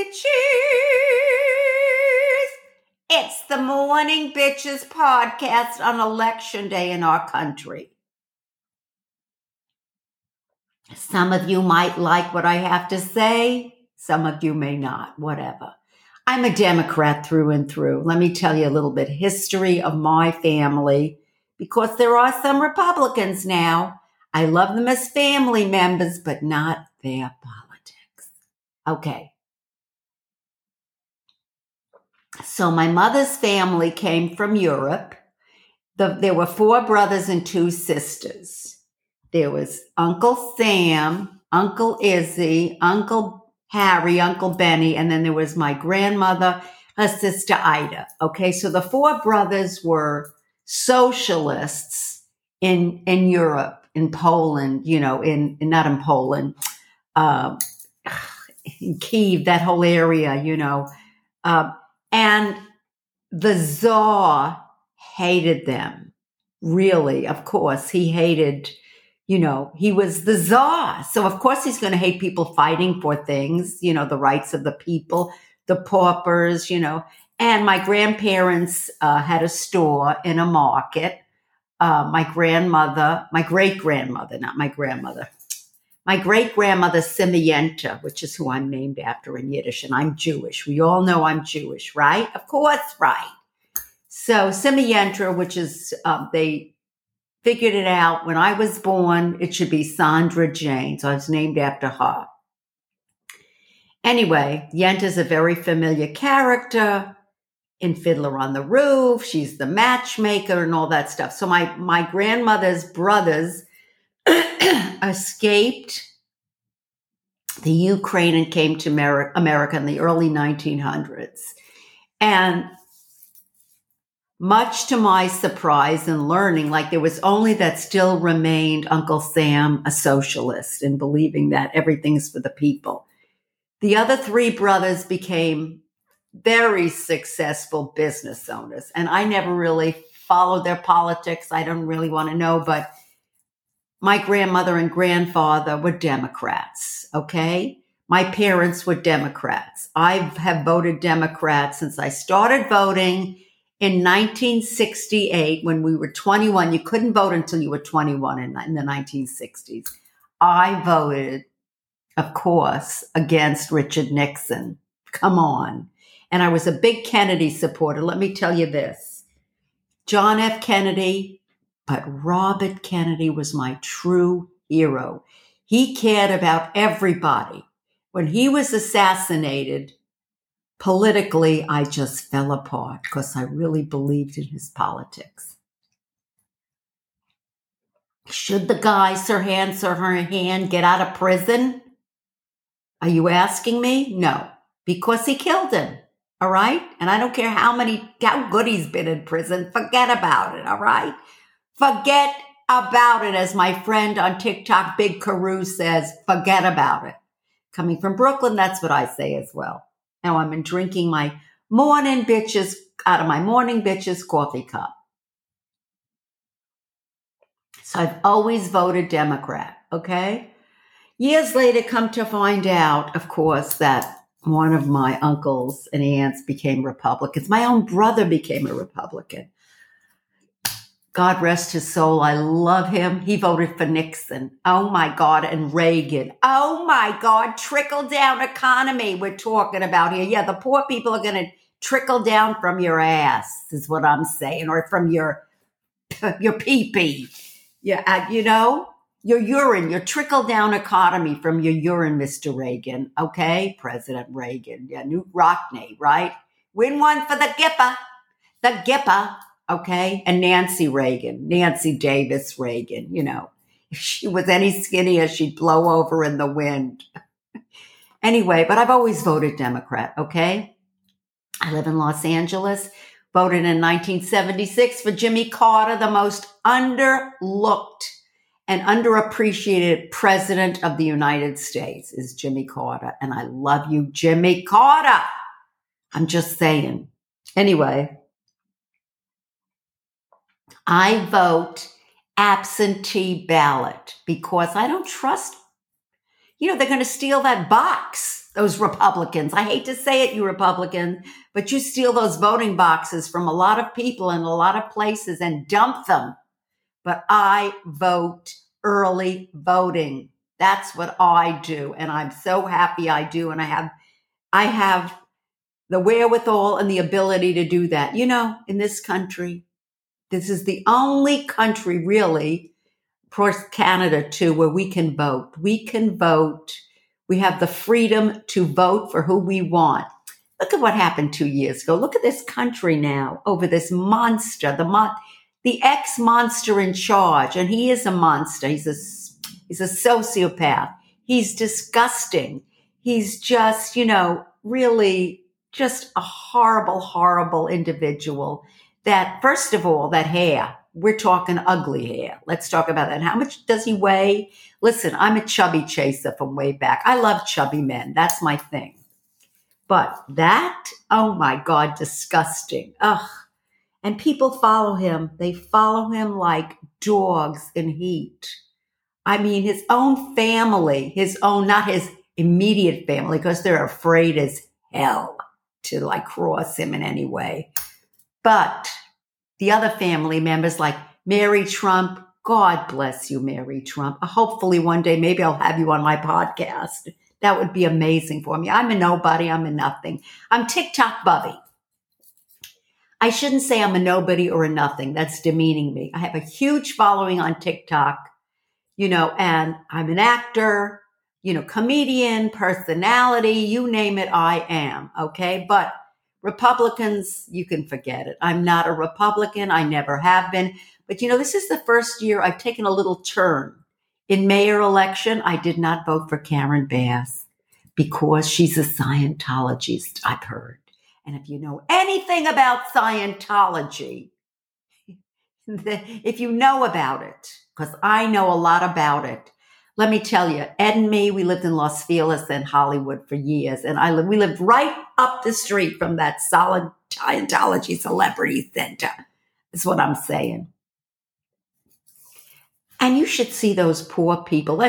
bitches. It's the Morning Bitches podcast on election day in our country. Some of you might like what I have to say, some of you may not, whatever. I'm a Democrat through and through. Let me tell you a little bit history of my family because there are some Republicans now. I love them as family members, but not their politics. Okay. So my mother's family came from Europe. The, there were four brothers and two sisters. There was Uncle Sam, Uncle Izzy, Uncle Harry, Uncle Benny, and then there was my grandmother, her sister Ida. Okay, so the four brothers were socialists in in Europe, in Poland, you know, in, in not in Poland, uh, in Kiev, that whole area, you know, uh, and the Tsar hated them. Really, of course, he hated. You know, he was the czar. So, of course, he's going to hate people fighting for things, you know, the rights of the people, the paupers, you know. And my grandparents uh, had a store in a market. Uh, my grandmother, my great grandmother, not my grandmother, my great grandmother Simienta, which is who I'm named after in Yiddish, and I'm Jewish. We all know I'm Jewish, right? Of course, right. So Simienta, which is um, they figured it out when I was born, it should be Sandra Jane, so I was named after her. Anyway, Yenta's a very familiar character in Fiddler on the Roof. She's the matchmaker and all that stuff. So my my grandmother's brothers escaped the Ukraine and came to America in the early 1900s. And much to my surprise and learning, like there was only that still remained Uncle Sam a socialist and believing that everything's for the people. The other three brothers became very successful business owners. And I never really followed their politics. I don't really want to know, but my grandmother and grandfather were Democrats. Okay. My parents were Democrats. I have voted Democrat since I started voting in 1968 when we were 21. You couldn't vote until you were 21 in, in the 1960s. I voted, of course, against Richard Nixon. Come on. And I was a big Kennedy supporter. Let me tell you this John F. Kennedy, but Robert Kennedy was my true hero. He cared about everybody. When he was assassinated, politically, I just fell apart because I really believed in his politics. Should the guy, Sirhan Sirhan, get out of prison? Are you asking me? No, because he killed him. All right. And I don't care how many, how good he's been in prison. Forget about it. All right. Forget about it. As my friend on TikTok, Big Carew says, forget about it. Coming from Brooklyn, that's what I say as well. Now I'm in drinking my morning bitches out of my morning bitches coffee cup. So I've always voted Democrat. Okay. Years later, come to find out, of course, that one of my uncles and aunts became Republicans. My own brother became a Republican. God rest his soul. I love him. He voted for Nixon. Oh my God. And Reagan. Oh my God. Trickle down economy we're talking about here. Yeah, the poor people are going to trickle down from your ass, is what I'm saying, or from your, your pee pee. Yeah, uh, you know, your urine, your trickle down economy from your urine, Mr. Reagan. Okay, President Reagan. Yeah, Knute Rockne, right? Win one for the Gipper, the Gipper. Okay, and Nancy Reagan, Nancy Davis Reagan. You know, if she was any skinnier, she'd blow over in the wind. anyway, but I've always voted Democrat. Okay, I live in Los Angeles. Voted in 1976 for Jimmy Carter, the most underlooked and underappreciated president of the United States is Jimmy Carter. And I love you, Jimmy Carter. I'm just saying. Anyway, I vote absentee ballot because I don't trust, you know, they're going to steal that box. those Republicans. I hate to say it, you Republicans, but you steal those voting boxes from a lot of people in a lot of places and dump them. But I vote early voting. That's what I do. And I'm so happy I do. And I have, I have the wherewithal and the ability to do that. You know, in this country, this is the only country really, course, Canada too, where we can vote. We can vote. We have the freedom to vote for who we want. Look at what happened two years ago. Look at this country now over this monster, the mon- the ex monster in charge, and he is a monster. He's a he's a sociopath. He's disgusting. He's just, you know, really just a horrible, horrible individual. That first of all, that hair. We're talking ugly hair. Let's talk about that. How much does he weigh? Listen, I'm a chubby chaser from way back. I love chubby men. That's my thing. But that, oh my God, disgusting. Ugh and people follow him. They follow him like dogs in heat. I mean, his own family, his own, not his immediate family, because they're afraid as hell to like cross him in any way. But the other family members, like Mary Trump, God bless you, Mary Trump. Uh, hopefully, one day, maybe I'll have you on my podcast. That would be amazing for me. I'm a nobody. I'm a nothing. I'm TikTok Bubby. I shouldn't say I'm a nobody or a nothing. That's demeaning me. I have a huge following on TikTok, you know, and I'm an actor, you know, comedian, personality, you name it, I am. Okay. But Republicans, you can forget it. I'm not a Republican. I never have been. But you know, this is the first year I've taken a little turn. In mayor election, I did not vote for Karen Bass because she's a Scientologist, I've heard. And if you know anything about Scientology, if you know about it, because I know a lot about it, let me tell you, Ed and me, we lived in Los Feliz and Hollywood for years, and I we lived right up the street from that solid Scientology Celebrity Center. Is what I'm saying. And you should see those poor people.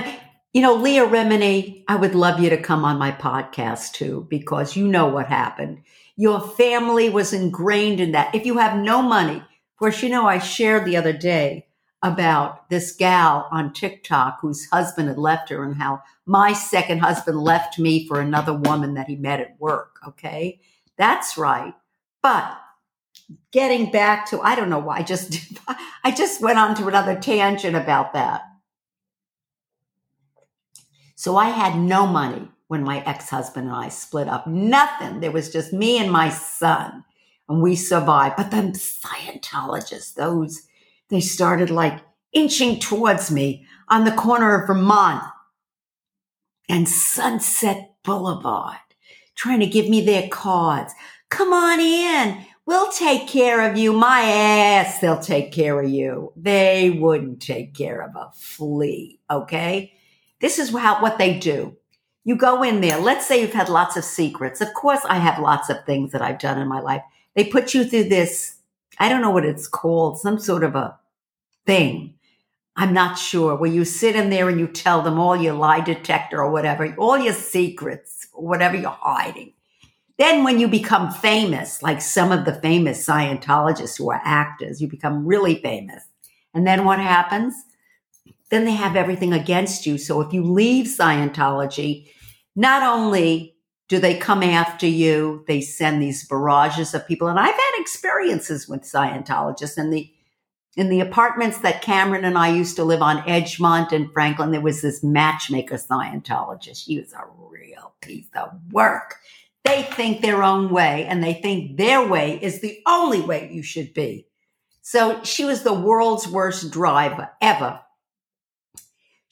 You know, Leah Remini, I would love you to come on my podcast too, because you know what happened. Your family was ingrained in that. If you have no money, of course, you know, I shared the other day about this gal on TikTok whose husband had left her and how my second husband left me for another woman that he met at work. Okay. That's right. But getting back to, I don't know why I just, I just went on to another tangent about that. So I had no money when my ex-husband and I split up. Nothing. There was just me and my son and we survived. But the Scientologists, those, they started like inching towards me on the corner of Vermont and Sunset Boulevard, trying to give me their cards. Come on in. We'll take care of you. My ass, they'll take care of you. They wouldn't take care of a flea. Okay. This is how, what they do. You go in there. Let's say you've had lots of secrets. Of course, I have lots of things that I've done in my life. They put you through this, I don't know what it's called, some sort of a thing. I'm not sure, where you sit in there and you tell them all your lie detector or whatever, all your secrets, whatever you're hiding. Then, when you become famous, like some of the famous Scientologists who are actors, you become really famous. And then what happens? then they have everything against you. So if you leave Scientology, not only do they come after you, they send these barrages of people. And I've had experiences with Scientologists and the in the apartments that Cameron and I used to live on Edgemont and Franklin, there was this matchmaker Scientologist. She was a real piece of work. They think their own way and they think their way is the only way you should be. So she was the world's worst driver ever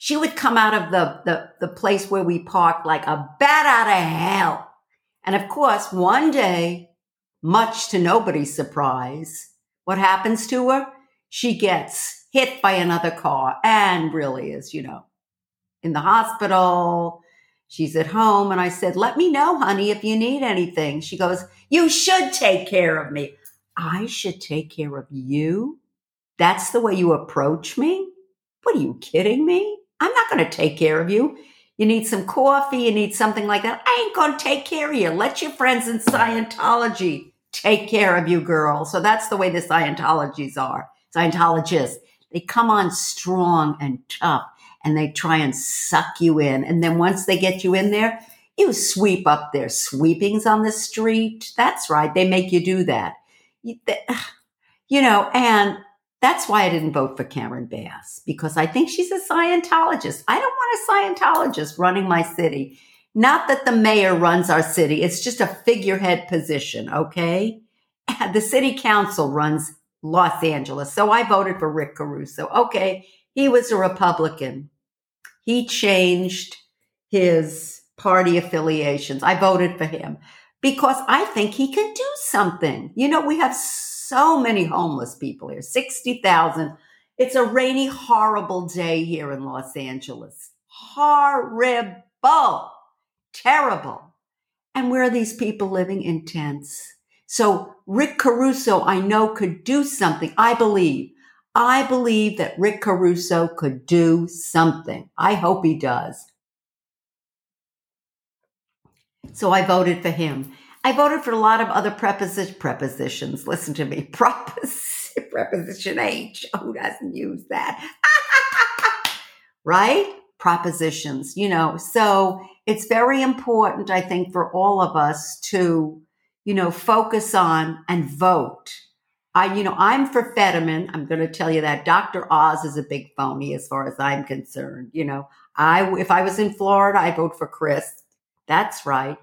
she would come out of the, the, the place where we parked like a bat out of hell. And of course, one day, much to nobody's surprise, what happens to her? She gets hit by another car and really is, you know, in the hospital. She's at home. And I said, let me know, honey, if you need anything. She goes, you should take care of me. I should take care of you? That's the way you approach me? What are you kidding me? I'm not going to take care of you. you need some coffee, you need something like that. I ain't going to take care of you. Let your friends in Scientology take care of you, girl. So that's the way the Scientologies are. Scientologists, they come on strong and tough and they try and suck you in. And then once they get you in there, you sweep up their sweepings on the street. That's right. They make you do that. You, you know, and that's why I didn't vote for Cameron Bass because I think she's a Scientologist. I don't want a Scientologist running my city. Not that the mayor runs our city. It's just a figurehead position. Okay. The city council runs Los Angeles. So I voted for Rick Caruso. Okay. He was a Republican. He changed his party affiliations. I voted for him because I think he can do something. You know, we have so many homeless people here 60,000. It's a rainy, horrible day here in Los Angeles. Horrible, terrible. And where are these people living? In tents. So Rick Caruso, I know, could do something. I believe. I believe that Rick Caruso could do something. I hope he does. So I voted for him. I voted for a lot of other preposition, prepositions. Listen to me. Preposition, preposition H. Who doesn't use that? right? Propositions, you know. So it's very important, I think, for all of us to, you know, focus on and vote. I, you know, I'm for Fetterman. I'm going to tell you that Dr. Oz is a big phony as far as I'm concerned. You know, I, if I was in Florida, I vote for Crist. That's right.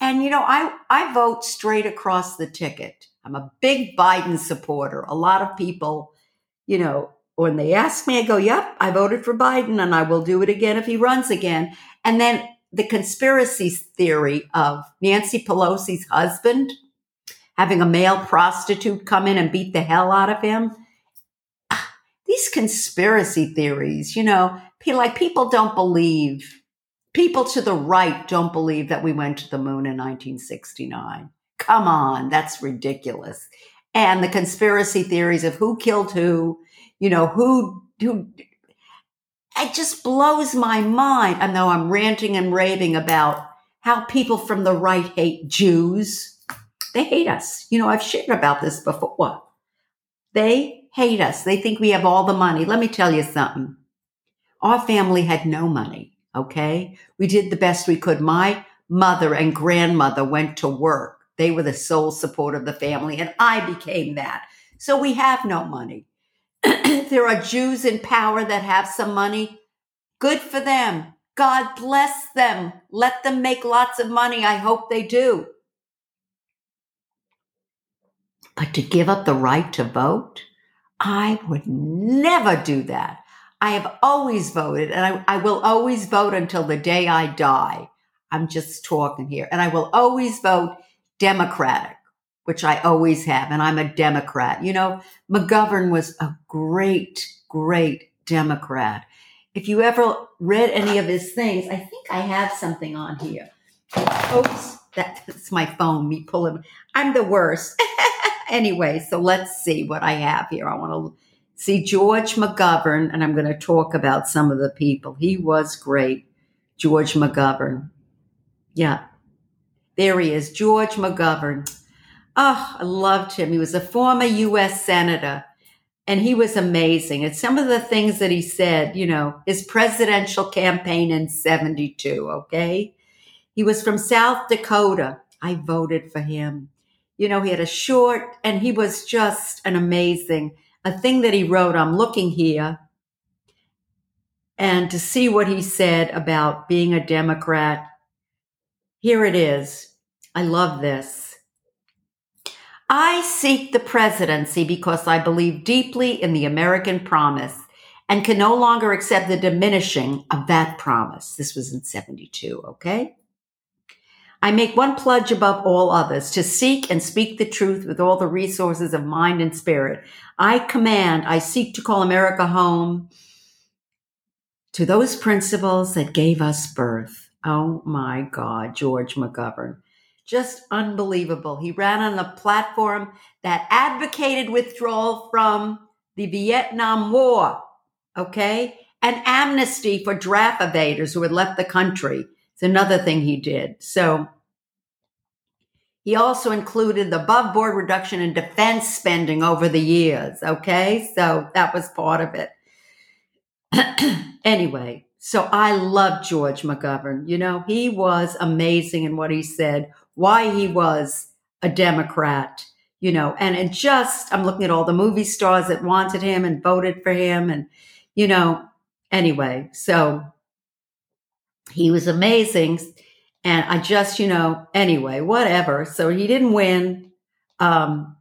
And you know, I I vote straight across the ticket. I'm a big Biden supporter. A lot of people, you know, when they ask me, I go, "Yep, I voted for Biden, and I will do it again if he runs again." And then the conspiracy theory of Nancy Pelosi's husband having a male prostitute come in and beat the hell out of him. Ah, these conspiracy theories, you know, like people don't believe people to the right don't believe that we went to the moon in 1969. Come on, that's ridiculous. And the conspiracy theories of who killed who, you know, who, who, it just blows my mind. I know I'm ranting and raving about how people from the right hate Jews. They hate us. You know, I've shared about this before. What? They hate us. They think we have all the money. Let me tell you something. Our family had no money. Okay. We did the best we could. My mother and grandmother went to work. They were the sole support of the family, and I became that. So we have no money. there are Jews in power that have some money. Good for them. God bless them. Let them make lots of money. I hope they do. But to give up the right to vote, I would never do that. I have always voted and I, I will always vote until the day I die. I'm just talking here. And I will always vote Democratic, which I always have. And I'm a Democrat. You know, McGovern was a great, great Democrat. If you ever read any of his things, I think I have something on here. Oops, that's my phone, me pulling. I'm the worst. anyway, so let's see what I have here. I want to see George McGovern, and I'm going to talk about some of the people. He was great, George McGovern. Yeah, there he is, George McGovern. Oh, I loved him. He was a former U.S. Senator, and he was amazing. And some of the things that he said, you know, his presidential campaign in 72, okay? He was from South Dakota. I voted for him. You know, he had a short, and he was just an amazing a thing that he wrote. I'm looking here and to see what he said about being a Democrat. Here it is. I love this. I seek the presidency because I believe deeply in the American promise and can no longer accept the diminishing of that promise. This was in 72, okay? I make one pledge above all others to seek and speak the truth with all the resources of mind and spirit. I command, I seek to call America home to those principles that gave us birth. Oh my God, George McGovern. Just unbelievable. He ran on a platform that advocated withdrawal from the Vietnam War. Okay. and amnesty for draft evaders who had left the country. It's another thing he did. So he also included the above board reduction in defense spending over the years. Okay. So that was part of it. anyway, so I love George McGovern. You know, he was amazing in what he said, why he was a Democrat, you know, and, and just, I'm looking at all the movie stars that wanted him and voted for him. And, you know, anyway, so he was amazing. And I just, you know, anyway, whatever. So he didn't win, um,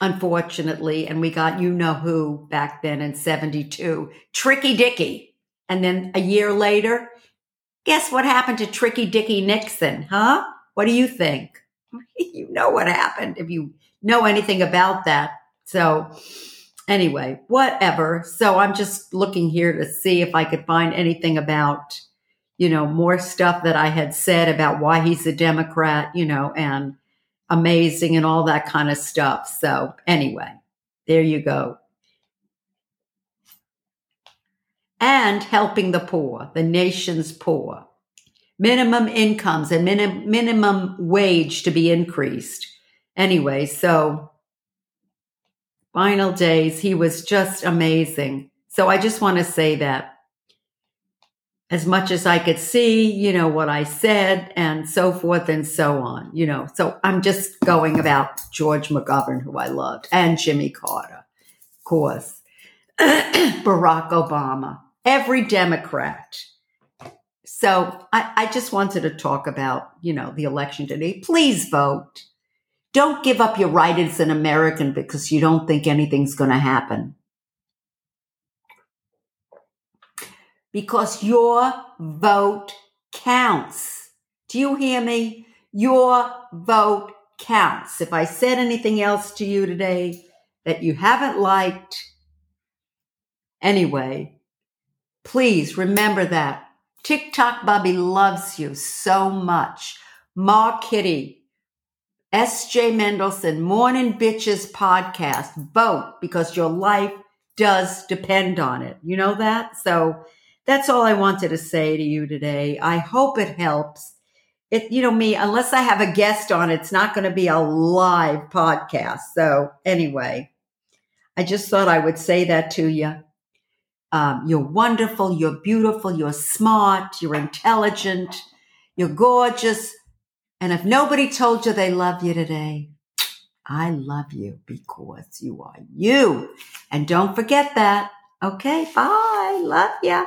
unfortunately. And we got you know who back then in 72, Tricky Dicky. And then a year later, guess what happened to Tricky Dicky Nixon? Huh? What do you think? you know what happened if you know anything about that. So, anyway, whatever. So, I'm just looking here to see if I could find anything about you know, more stuff that I had said about why he's a Democrat, you know, and amazing and all that kind of stuff. So, anyway, there you go. And helping the poor, the nation's poor. Minimum incomes and minim- minimum wage to be increased. Anyway, so final days, he was just amazing. So I just want to say that as much as I could see, you know, what I said and so forth and so on, you know. So I'm just going about George McGovern, who I loved, and Jimmy Carter, of course, Barack Obama, every Democrat. So I, I just wanted to talk about, you know, the election today. Please vote. Don't give up your right as an American because you don't think anything's going to happen. because your vote counts. Do you hear me? Your vote counts. If I said anything else to you today that you haven't liked, anyway, please remember that. TikTok Bubby loves you so much. Ma Kitty, SJ Mendelson, Morning Bitches podcast. Vote because your life does depend on it. You know that? So that's all I wanted to say to you today. I hope it helps. It, you know, me, unless I have a guest on, it's not going to be a live podcast. So, anyway, I just thought I would say that to you. Um, you're wonderful, you're beautiful, you're smart, you're intelligent, you're gorgeous. And if nobody told you they love you today, I love you because you are you. And don't forget that. Okay, bye. Love ya.